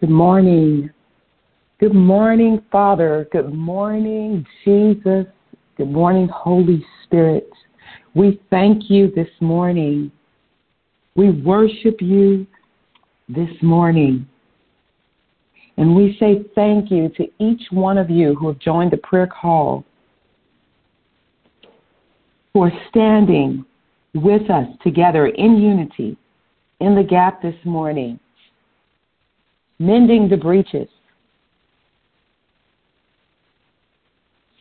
Good morning. Good morning, Father. Good morning, Jesus. Good morning, Holy Spirit. We thank you this morning. We worship you this morning. And we say thank you to each one of you who have joined the prayer call, who are standing with us together in unity in the gap this morning, mending the breaches,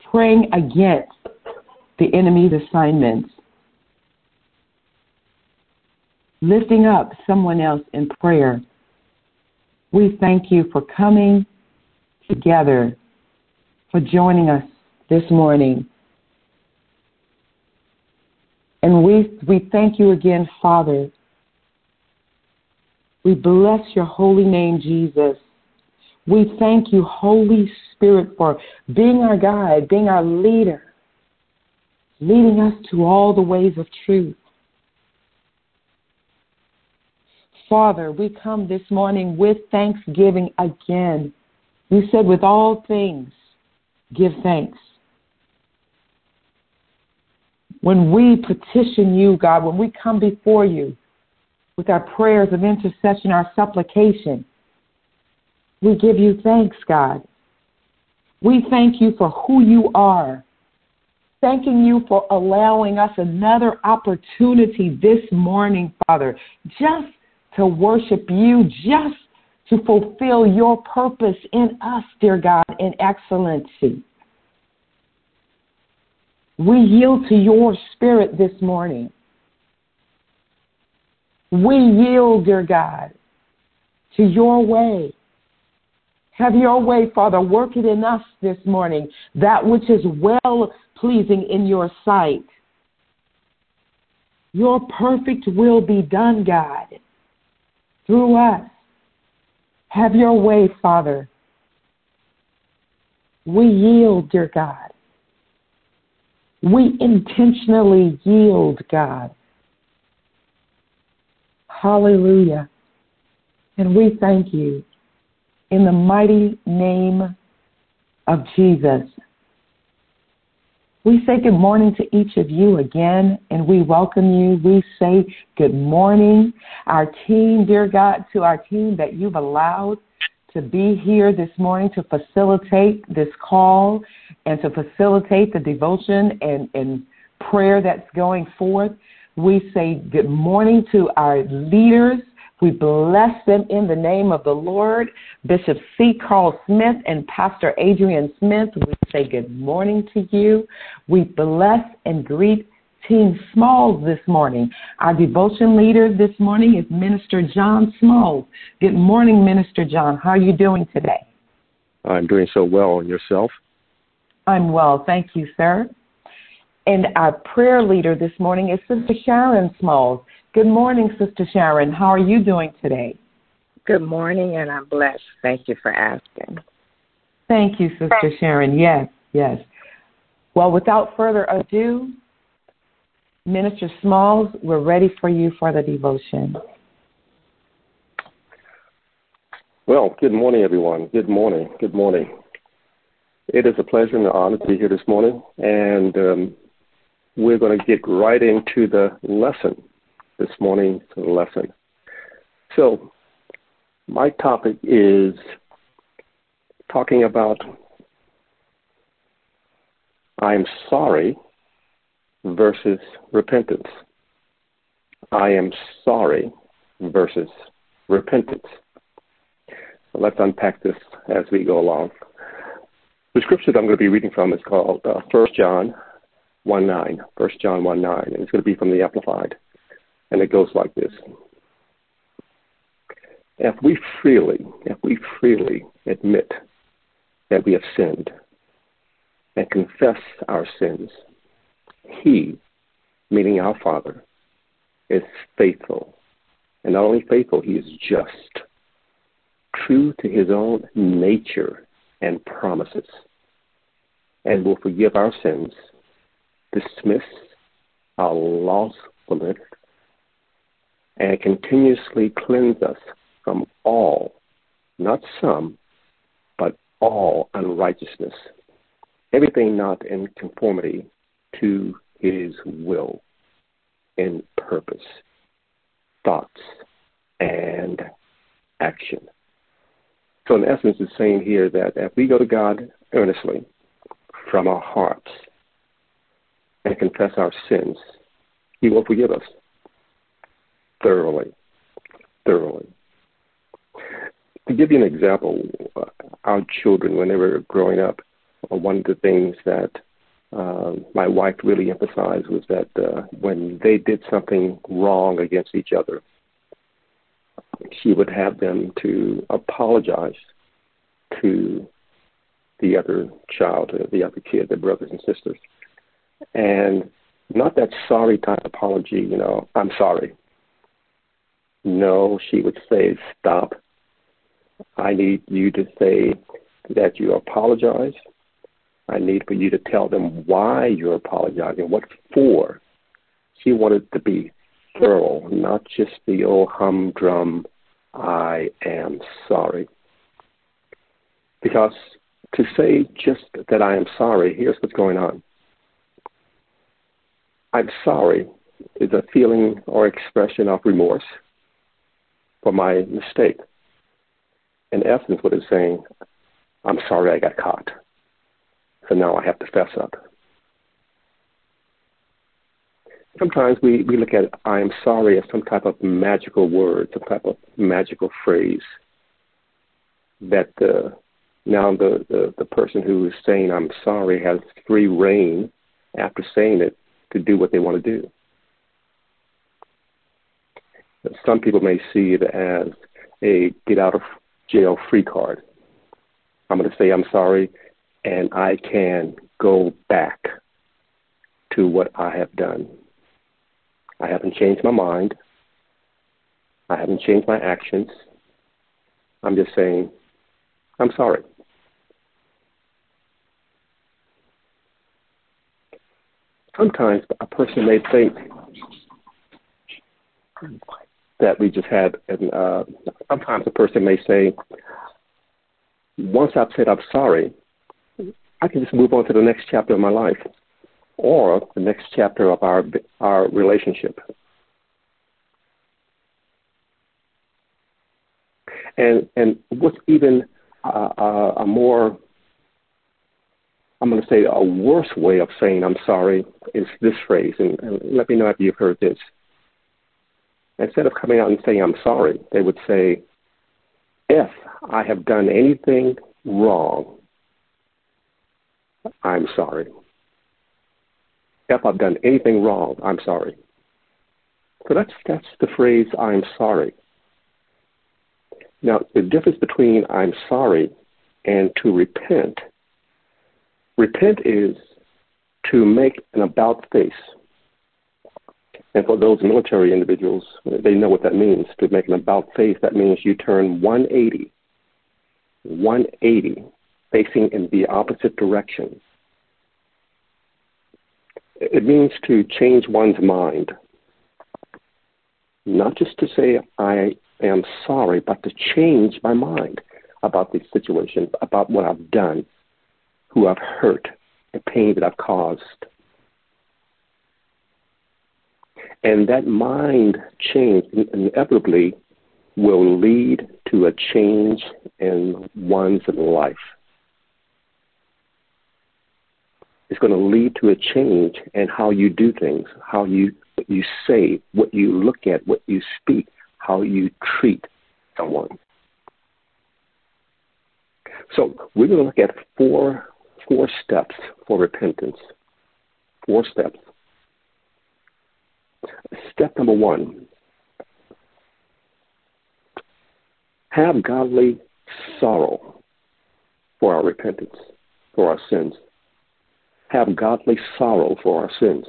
praying against the enemy's assignments, lifting up someone else in prayer. We thank you for coming together, for joining us this morning. And we, we thank you again, Father. We bless your holy name, Jesus. We thank you, Holy Spirit, for being our guide, being our leader, leading us to all the ways of truth. Father, we come this morning with thanksgiving again. You said, with all things, give thanks. When we petition you, God, when we come before you with our prayers of intercession, our supplication, we give you thanks, God. We thank you for who you are. Thanking you for allowing us another opportunity this morning, Father, just to worship you, just to fulfill your purpose in us, dear God, in excellency. We yield to your spirit this morning. We yield, dear God, to your way. Have your way, Father. Work it in us this morning, that which is well pleasing in your sight. Your perfect will be done, God through us. Have your way, Father. We yield, dear God. We intentionally yield, God. Hallelujah. And we thank you in the mighty name of Jesus. We say good morning to each of you again, and we welcome you. We say good morning, our team, dear God, to our team that you've allowed to be here this morning to facilitate this call and to facilitate the devotion and, and prayer that's going forth. We say good morning to our leaders we bless them in the name of the Lord. Bishop C. Carl Smith and Pastor Adrian Smith, we say good morning to you. We bless and greet Team Smalls this morning. Our devotion leader this morning is Minister John Smalls. Good morning, Minister John. How are you doing today? I'm doing so well. And yourself? I'm well. Thank you, sir. And our prayer leader this morning is Sister Sharon Smalls. Good morning, Sister Sharon. How are you doing today? Good morning, and I'm blessed. Thank you for asking. Thank you, Sister Sharon. Yes, yes. Well, without further ado, Minister Smalls, we're ready for you for the devotion. Well, good morning, everyone. Good morning. Good morning. It is a pleasure and an honor to be here this morning, and um, we're going to get right into the lesson this morning the lesson. So, my topic is talking about I'm sorry versus repentance. I am sorry versus repentance. So let's unpack this as we go along. The scripture that I'm going to be reading from is called uh, 1 John 1 9. 1 John 1 9. And it's going to be from the Amplified. And it goes like this. If we freely, if we freely admit that we have sinned and confess our sins, He, meaning our Father, is faithful. And not only faithful, He is just, true to His own nature and promises, and will forgive our sins, dismiss our lawfulness and continuously cleanse us from all not some, but all unrighteousness, everything not in conformity to his will and purpose, thoughts, and action. So, in essence, it's saying here that if we go to God earnestly from our hearts and confess our sins, He will forgive us thoroughly. Thoroughly. To give you an example, uh, our children, when they were growing up, uh, one of the things that uh, my wife really emphasized was that uh, when they did something wrong against each other, she would have them to apologize to the other child, the other kid, their brothers and sisters. And not that sorry type apology, you know, I'm sorry. No, she would say, stop. I need you to say that you apologize. I need for you to tell them why you're apologizing, what for. She wanted to be thorough, not just the old humdrum, I am sorry. Because to say just that I am sorry, here's what's going on. I'm sorry is a feeling or expression of remorse for my mistake. In essence, what it's saying, I'm sorry I got caught. So now I have to fess up. Sometimes we, we look at I am sorry as some type of magical word, some type of magical phrase that uh, now the, the, the person who is saying I'm sorry has free rein after saying it to do what they want to do. Some people may see it as a get out of jail free card. I'm going to say I'm sorry and I can go back to what I have done. I haven't changed my mind. I haven't changed my actions. I'm just saying, I'm sorry. Sometimes a person may think that we just had, and uh, sometimes a person may say, once I've said I'm sorry, I can just move on to the next chapter of my life or the next chapter of our our relationship. And and what's even uh, uh a more I'm going to say a worse way of saying I'm sorry is this phrase, and, and let me know if you've heard this. Instead of coming out and saying I'm sorry, they would say, if I have done anything wrong, I'm sorry. If I've done anything wrong, I'm sorry. So that's that's the phrase I'm sorry. Now the difference between I'm sorry and to repent. Repent is to make an about face. And for those military individuals, they know what that means. To make an about face, that means you turn 180, 180, facing in the opposite direction. It means to change one's mind. Not just to say, I am sorry, but to change my mind about the situation, about what I've done, who I've hurt, the pain that I've caused. And that mind change inevitably will lead to a change in one's life. It's going to lead to a change in how you do things, how you what you say, what you look at, what you speak, how you treat someone. So we're going to look at four four steps for repentance. Four steps. Step number one have godly sorrow for our repentance, for our sins. Have godly sorrow for our sins.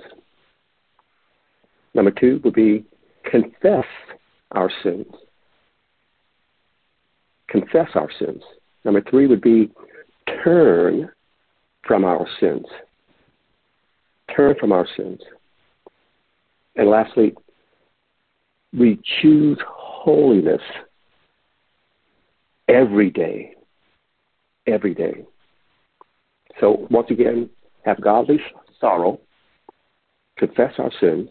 Number two would be confess our sins. Confess our sins. Number three would be turn from our sins. Turn from our sins. And lastly, we choose holiness every day. Every day. So, once again, have godly sorrow, confess our sins,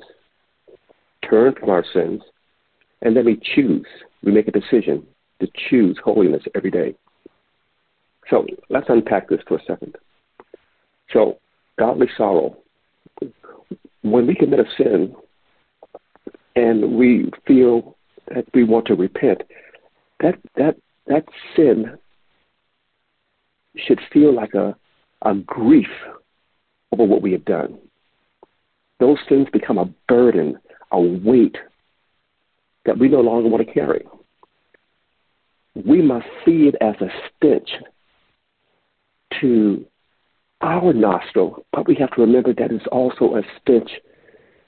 turn from our sins, and then we choose. We make a decision to choose holiness every day. So let's unpack this for a second. So, godly sorrow. When we commit a sin and we feel that we want to repent, that that that sin should feel like a, a grief over what we have done. Those sins become a burden, a weight that we no longer want to carry. We must see it as a stench to our nostril, but we have to remember that it's also a stench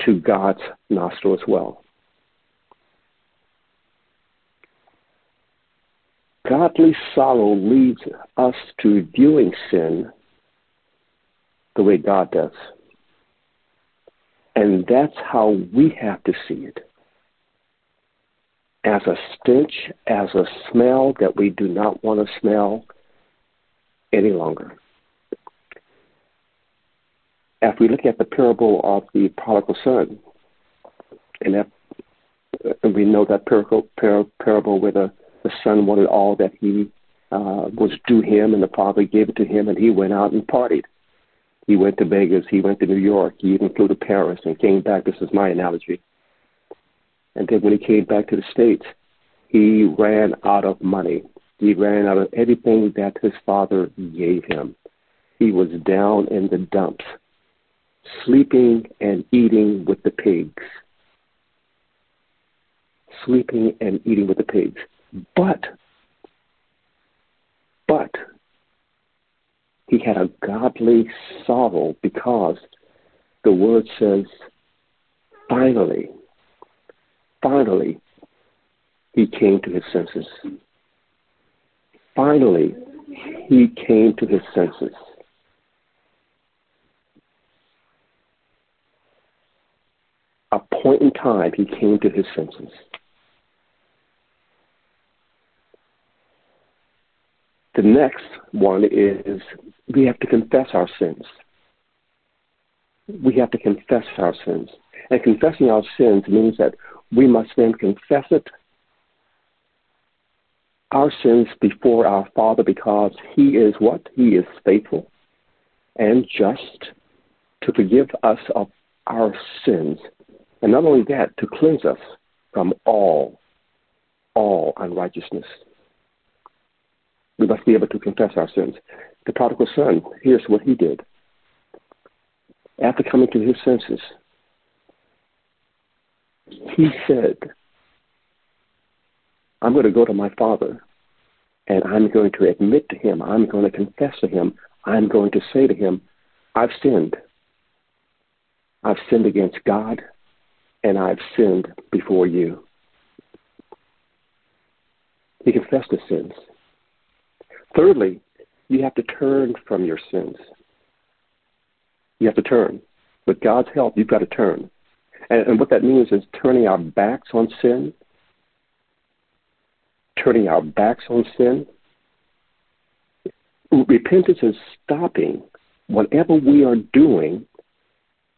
to God's nostril as well. Godly sorrow leads us to viewing sin the way God does. And that's how we have to see it as a stench, as a smell that we do not want to smell any longer. As we look at the parable of the prodigal son, and that, we know that parable, parable where the, the son wanted all that he uh, was due him, and the father gave it to him, and he went out and partied. He went to Vegas, he went to New York, he even flew to Paris and came back. This is my analogy. And then when he came back to the States, he ran out of money. He ran out of everything that his father gave him. He was down in the dumps, sleeping and eating with the pigs. Sleeping and eating with the pigs. But, but, he had a godly sorrow because the word says, finally, finally, he came to his senses. Finally, he came to his senses. A point in time, he came to his senses. The next one is we have to confess our sins. We have to confess our sins. And confessing our sins means that we must then confess it, our sins before our Father, because He is what? He is faithful and just to forgive us of our sins. And not only that, to cleanse us from all, all unrighteousness. We must be able to confess our sins. The prodigal son, here's what he did. After coming to his senses, he said, I'm going to go to my father and I'm going to admit to him, I'm going to confess to him, I'm going to say to him, I've sinned. I've sinned against God and I've sinned before you. He confessed his sins. Thirdly, you have to turn from your sins. You have to turn. With God's help, you've got to turn. And, and what that means is turning our backs on sin, turning our backs on sin. Repentance is stopping whatever we are doing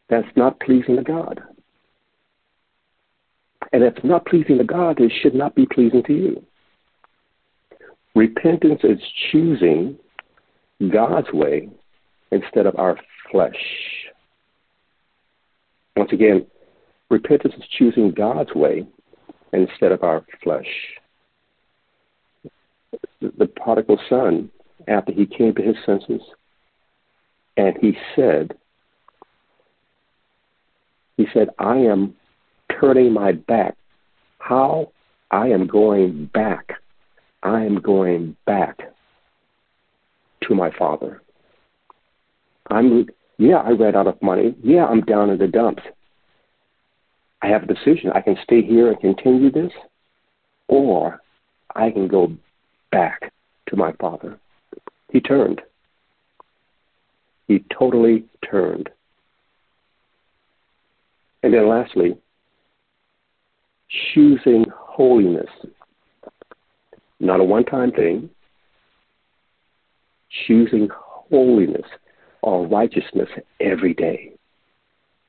that's not pleasing to God. And if it's not pleasing to God, it should not be pleasing to you. Repentance is choosing God's way instead of our flesh. Once again, repentance is choosing God's way instead of our flesh. The prodigal son, after he came to his senses, and he said, he said, I am turning my back. How? I am going back. I am going back to my father. I'm yeah, I ran out of money. Yeah, I'm down in the dumps. I have a decision. I can stay here and continue this, or I can go back to my father. He turned. He totally turned. And then lastly, choosing holiness. not a one time thing, choosing holiness or righteousness every day.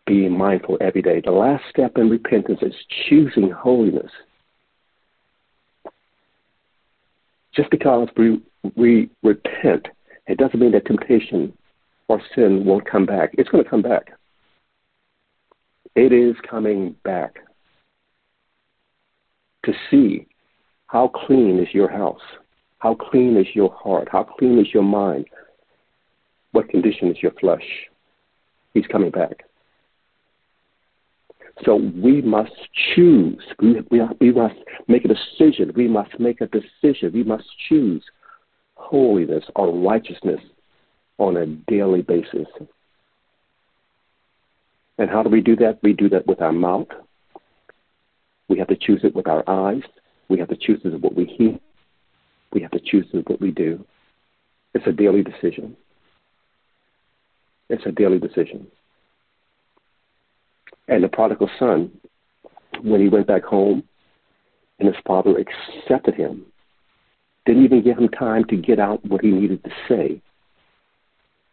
Being mindful every day. The last step in repentance is choosing holiness. Just because we, we repent, it doesn't mean that temptation or sin won't come back. It's going to come back. It is coming back to see how clean is your house, how clean is your heart, how clean is your mind, what condition is your flesh. He's coming back. So we must choose. We, we, we must make a decision. We must make a decision. We must choose holiness or righteousness on a daily basis. And how do we do that? We do that with our mouth. We have to choose it with our eyes. We have to choose it with what we hear. We have to choose it with what we do. It's a daily decision. It's a daily decision. And the prodigal son, when he went back home and his father accepted him, didn't even give him time to get out what he needed to say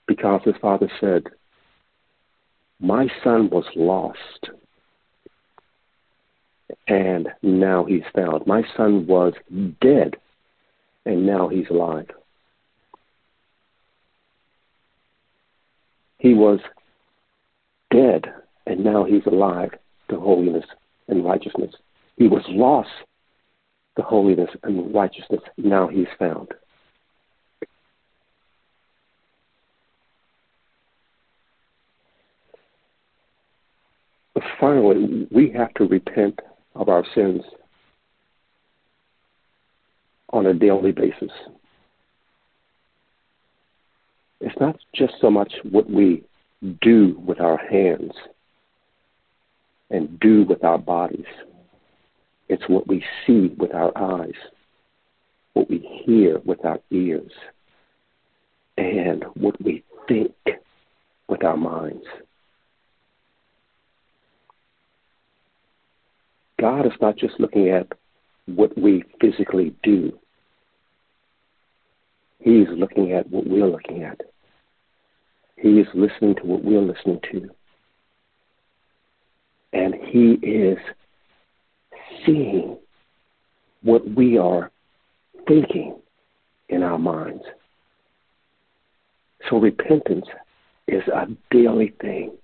because his father said, My son was lost and now he's found. My son was dead and now he's alive. He was dead and now he's alive to holiness and righteousness. He was lost to holiness and righteousness. Now he's found. But finally, we have to repent of our sins on a daily basis. It's not just so much what we do with our hands and do with our bodies. It's what we see with our eyes, what we hear with our ears, and what we think with our minds. God is not just looking at what we physically do. He's looking at what we're looking at. He is listening to what we're listening to. And He is seeing what we are thinking in our minds. So repentance is a daily thing.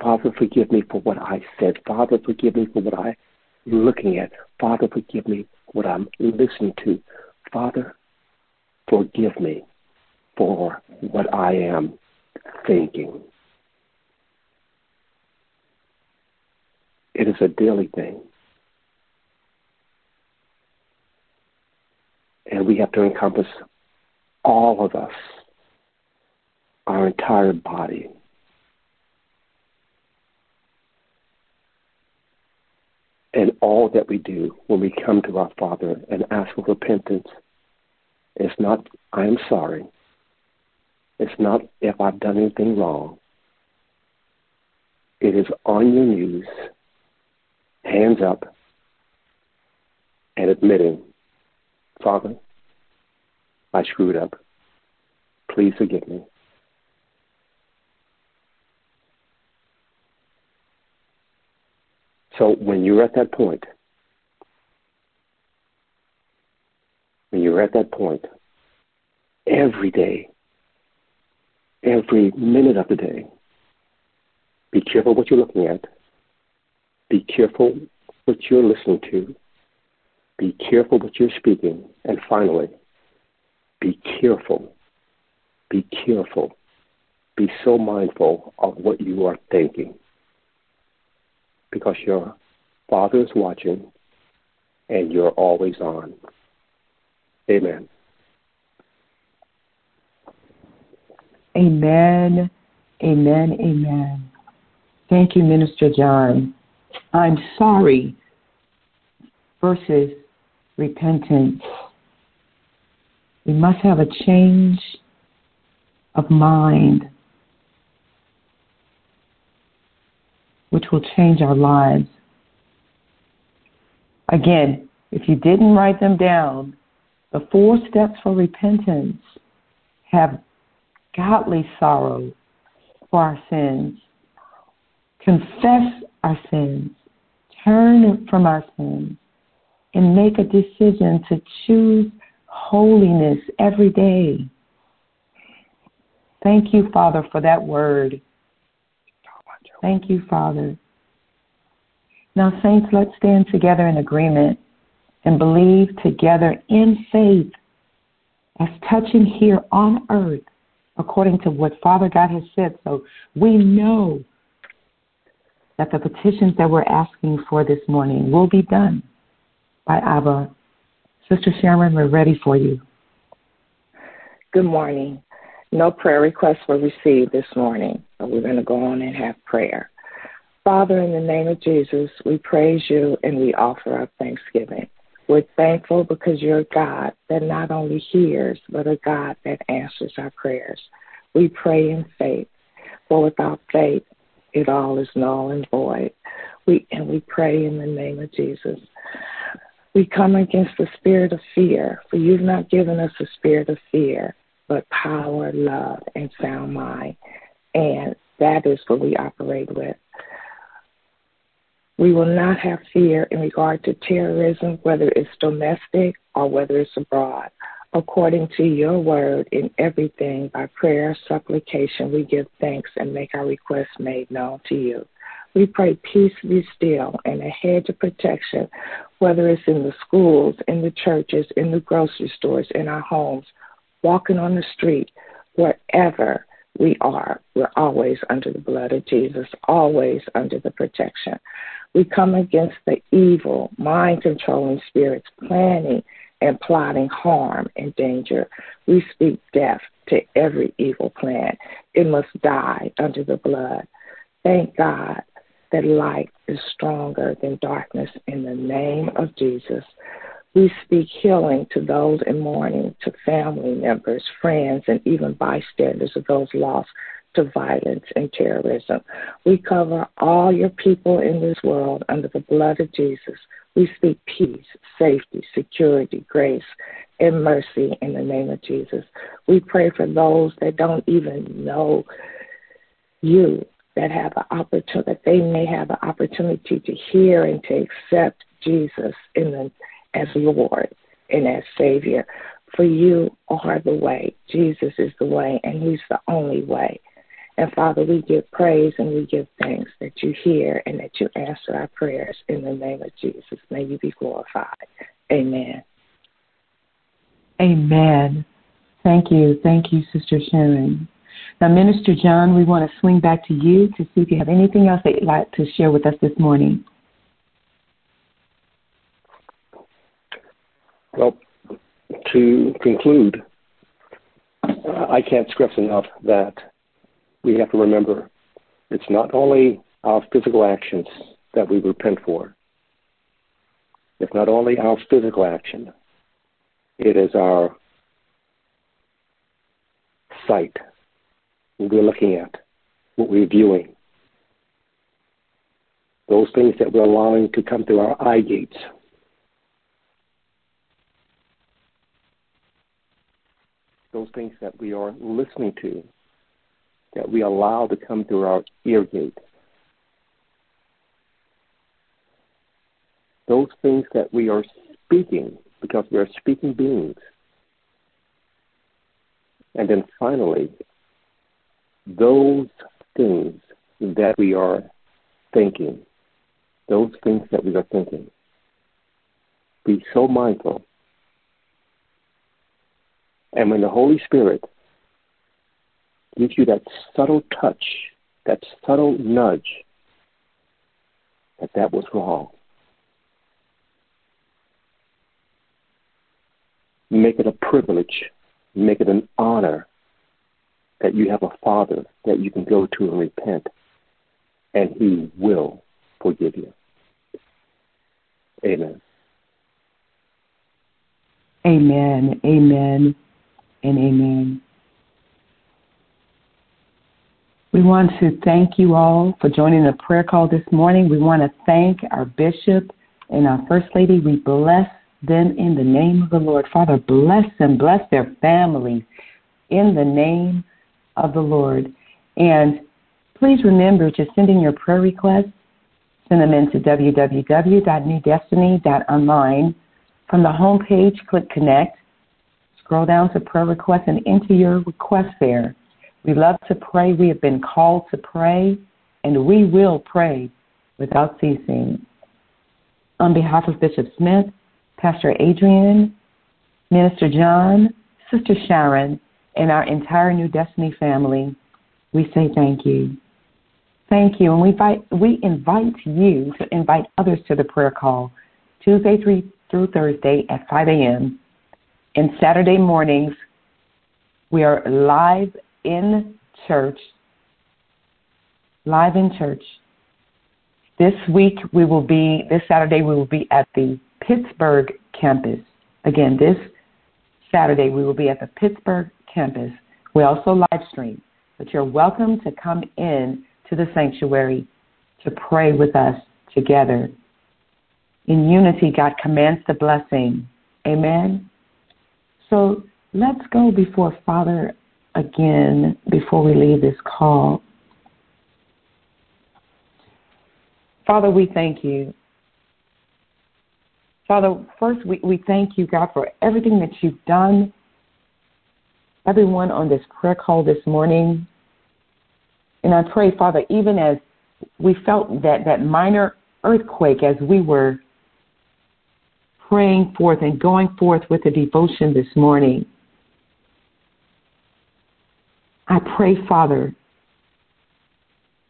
Father, forgive me for what I said. Father, forgive me for what I'm looking at. Father, forgive me what I'm listening to. Father, forgive me for what I am thinking. It is a daily thing. And we have to encompass all of us, our entire body. And all that we do when we come to our Father and ask for repentance is not, I am sorry. It's not if I've done anything wrong. It is on your knees, hands up, and admitting, Father, I screwed up. Please forgive me. So when you're at that point, when you're at that point, every day, every minute of the day, be careful what you're looking at. Be careful what you're listening to. Be careful what you're speaking. And finally, be careful. Be careful. Be so mindful of what you are thinking because your Father is watching and you're always on. Amen. Amen. Amen. Amen. Thank you, Minister John. I'm sorry versus repentance. We must have a change of mind which will change our lives. Again, if you didn't write them down, The four steps for repentance have godly sorrow for our sins, confess our sins, turn from our sins, and make a decision to choose holiness every day. Thank you, Father, for that word. Thank you, Father. Now, Saints, let's stand together in agreement and believe together in faith as touching here on earth according to what Father God has said. So we know that the petitions that we're asking for this morning will be done by Abba. Sister Sharon, we're ready for you. Good morning. No prayer requests were received this morning, but we're going to go on and have prayer. Father, in the name of Jesus, we praise you and we offer our thanksgiving. We're thankful because you're a God that not only hears, but a God that answers our prayers. We pray in faith, for without faith, it all is null and void. We and we pray in the name of Jesus. We come against the spirit of fear, for you've not given us a spirit of fear, but power, love, and sound mind. And that is what we operate with. We will not have fear in regard to terrorism, whether it's domestic or whether it's abroad. According to your word, in everything, by prayer, supplication, we give thanks and make our requests made known to you. We pray peace be still and a hedge of protection, whether it's in the schools, in the churches, in the grocery stores, in our homes, walking on the street, wherever we are, we're always under the blood of Jesus, always under the protection. We come against the evil, mind controlling spirits planning and plotting harm and danger. We speak death to every evil plan. It must die under the blood. Thank God that light is stronger than darkness in the name of Jesus. We speak healing to those in mourning, to family members, friends, and even bystanders of those lost to violence and terrorism. We cover all your people in this world under the blood of Jesus. We speak peace, safety, security, grace, and mercy in the name of Jesus. We pray for those that don't even know you, that have an opportunity, that they may have an opportunity to hear and to accept Jesus in the, as Lord and as Savior. For you are the way. Jesus is the way, and He's the only way. And Father, we give praise and we give thanks that you hear and that you answer our prayers in the name of Jesus. May you be glorified. Amen. Amen. Thank you. Thank you, Sister Sharon. Now, Minister John, we want to swing back to you to see if you have anything else that you'd like to share with us this morning. Well, to conclude, uh, I can't stress enough that we have to remember it's not only our physical actions that we repent for, it's not only our physical action, it is our sight, what we're looking at, what we're viewing, those things that we're allowing to come through our eye gates. Those things that we are listening to that we allow to come through our ear gate. Those things that we are speaking because we are speaking beings. And then finally, those things that we are thinking, those things that we are thinking. Be so mindful. And when the Holy Spirit gives you that subtle touch, that subtle nudge that that was wrong. Make it a privilege, make it an honor that you have a Father that you can go to and repent, and He will forgive you. Amen. Amen, amen, and amen. We want to thank you all for joining the prayer call this morning. We want to thank our bishop and our first lady. We bless them in the name of the Lord. Father, bless them, bless their families in the name of the Lord. And please remember to send in your prayer requests. Send them in to www.newdestiny.online. From the home page, click Connect. Scroll down to prayer requests and enter your request there. We love to pray. We have been called to pray, and we will pray without ceasing. On behalf of Bishop Smith, Pastor Adrian, Minister John, Sister Sharon, and our entire New Destiny family, we say thank you. Thank you. And we invite, we invite you to invite others to the prayer call Tuesday through Thursday at 5 a.m. And Saturday mornings, we are live in church. Live in church. This week we will be, this Saturday we will be at the Pittsburgh campus. Again, this Saturday we will be at the Pittsburgh campus. We also live stream, but you're welcome to come in to the sanctuary to pray with us together. In unity, God commands the blessing. Amen. So let's go before Father again before we leave this call. Father, we thank you. Father, first we, we thank you, God, for everything that you've done. Everyone on this prayer call this morning. And I pray, Father, even as we felt that, that minor earthquake as we were praying forth and going forth with the devotion this morning. I pray, Father,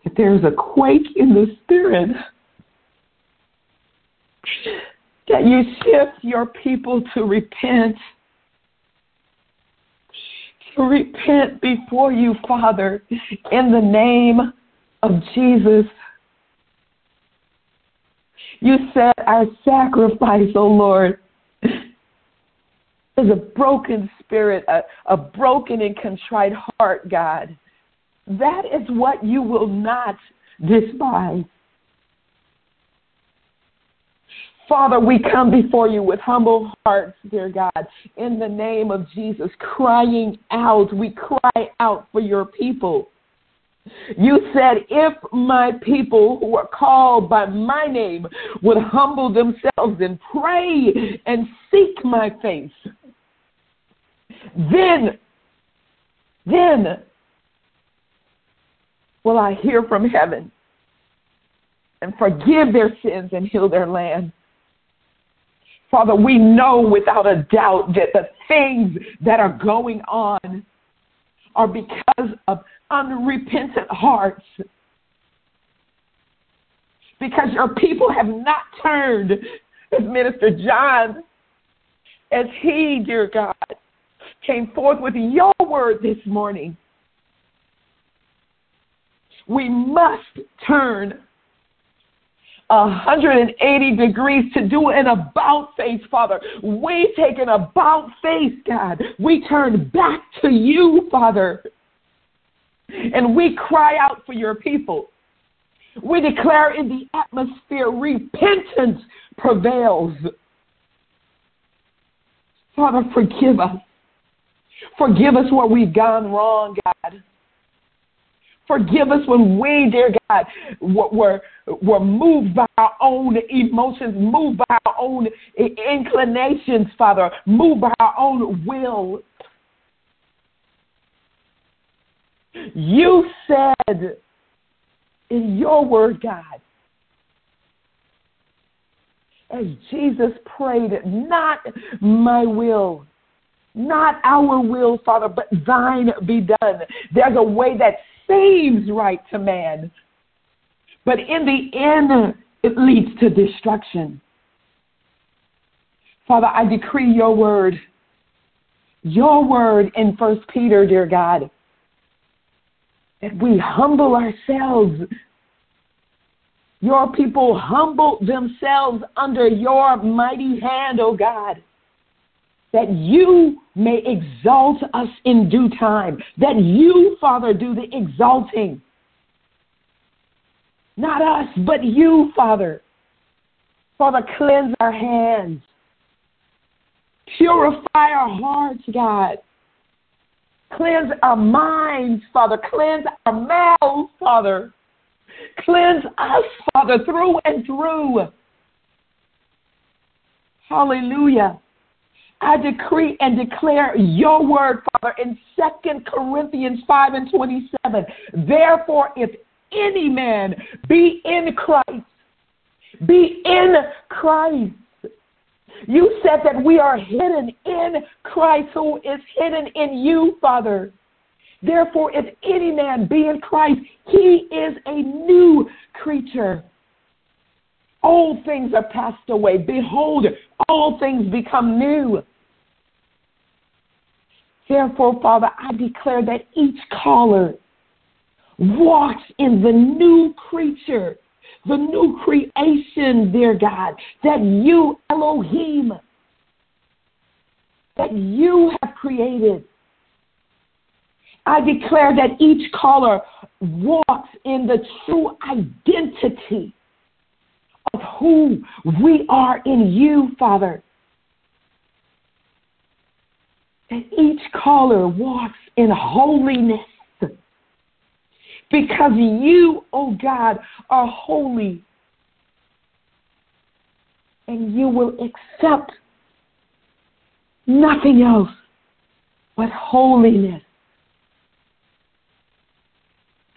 that there's a quake in the spirit, that you shift your people to repent, to repent before you, Father, in the name of Jesus. You said our sacrifice, O oh Lord, is a broken spirit, a, a broken and contrite heart, God. That is what you will not despise. Father, we come before you with humble hearts, dear God, in the name of Jesus, crying out. We cry out for your people. You said, if my people who are called by my name would humble themselves and pray and seek my face, then, then will I hear from heaven and forgive their sins and heal their land. Father, we know without a doubt that the things that are going on are because of unrepentant hearts. Because your people have not turned, as Minister John, as he, dear God, came forth with your word this morning. We must turn 180 degrees to do an about face, Father. We take an about face, God. We turn back to you, Father. And we cry out for your people. We declare in the atmosphere repentance prevails. Father, forgive us. Forgive us where we've gone wrong, God. Forgive us when we, dear God, were, were moved by our own emotions, moved by our own inclinations, Father, moved by our own will. You said in your word, God, as Jesus prayed, not my will, not our will, Father, but thine be done. There's a way that seems right to man, but in the end, it leads to destruction. Father, I decree your word, your word in First Peter, dear God, that we humble ourselves. Your people humble themselves under your mighty hand, O oh God, that you may exalt us in due time, that you, Father, do the exalting. Not us, but you, Father. Father, cleanse our hands. Purify our hearts, God. Cleanse our minds, Father. Cleanse our mouths, Father. Cleanse us, Father, through and through. Hallelujah. I decree and declare your word, Father, in 2 Corinthians 5 and 27. Therefore, if any man be in Christ, be in Christ. You said that we are hidden in Christ, who is hidden in you, Father. Therefore, if any man be in Christ, he is a new creature. Old things are passed away. Behold, all things become new. Therefore, Father, I declare that each caller walks in the new creature, the new creation, dear God, that you, Elohim, that you have created. I declare that each caller walks in the true identity of who we are in you, Father. That each caller walks in holiness because you, oh God, are holy. And you will accept nothing else but holiness.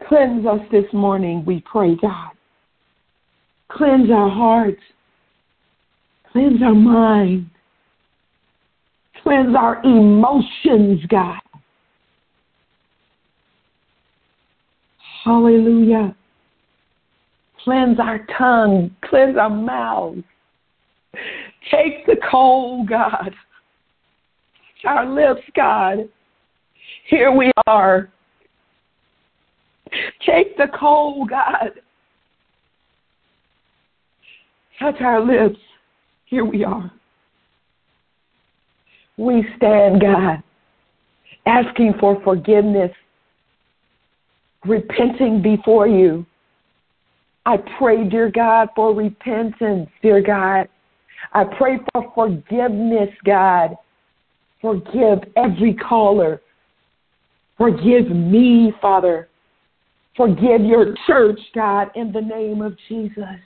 Cleanse us this morning, we pray, God. Cleanse our hearts. Cleanse our mind. Cleanse our emotions, God. Hallelujah. Cleanse our tongue. Cleanse our mouths. Take the coal, God. Our lips, God. Here we are. Take the coal, God. Touch our lips. Here we are. We stand, God, asking for forgiveness, repenting before you. I pray, dear God, for repentance, dear God. I pray for forgiveness, God. Forgive every caller. Forgive me, Father. Forgive your church, God, in the name of Jesus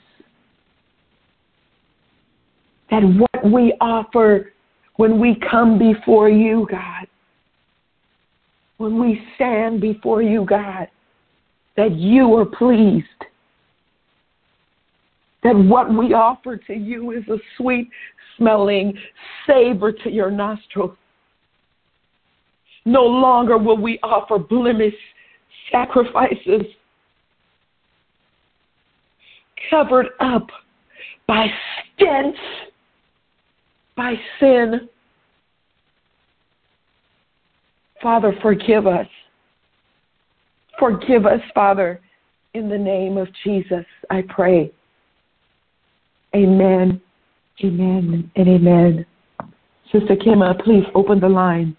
that what we offer when we come before you, God, when we stand before you, God, that you are pleased. That what we offer to you is a sweet smelling savor to your nostrils. No longer will we offer blemish sacrifices covered up by stench by sin. Father, forgive us. Forgive us, Father, in the name of Jesus, I pray. Amen, amen, and amen. Sister Kima, please open the line.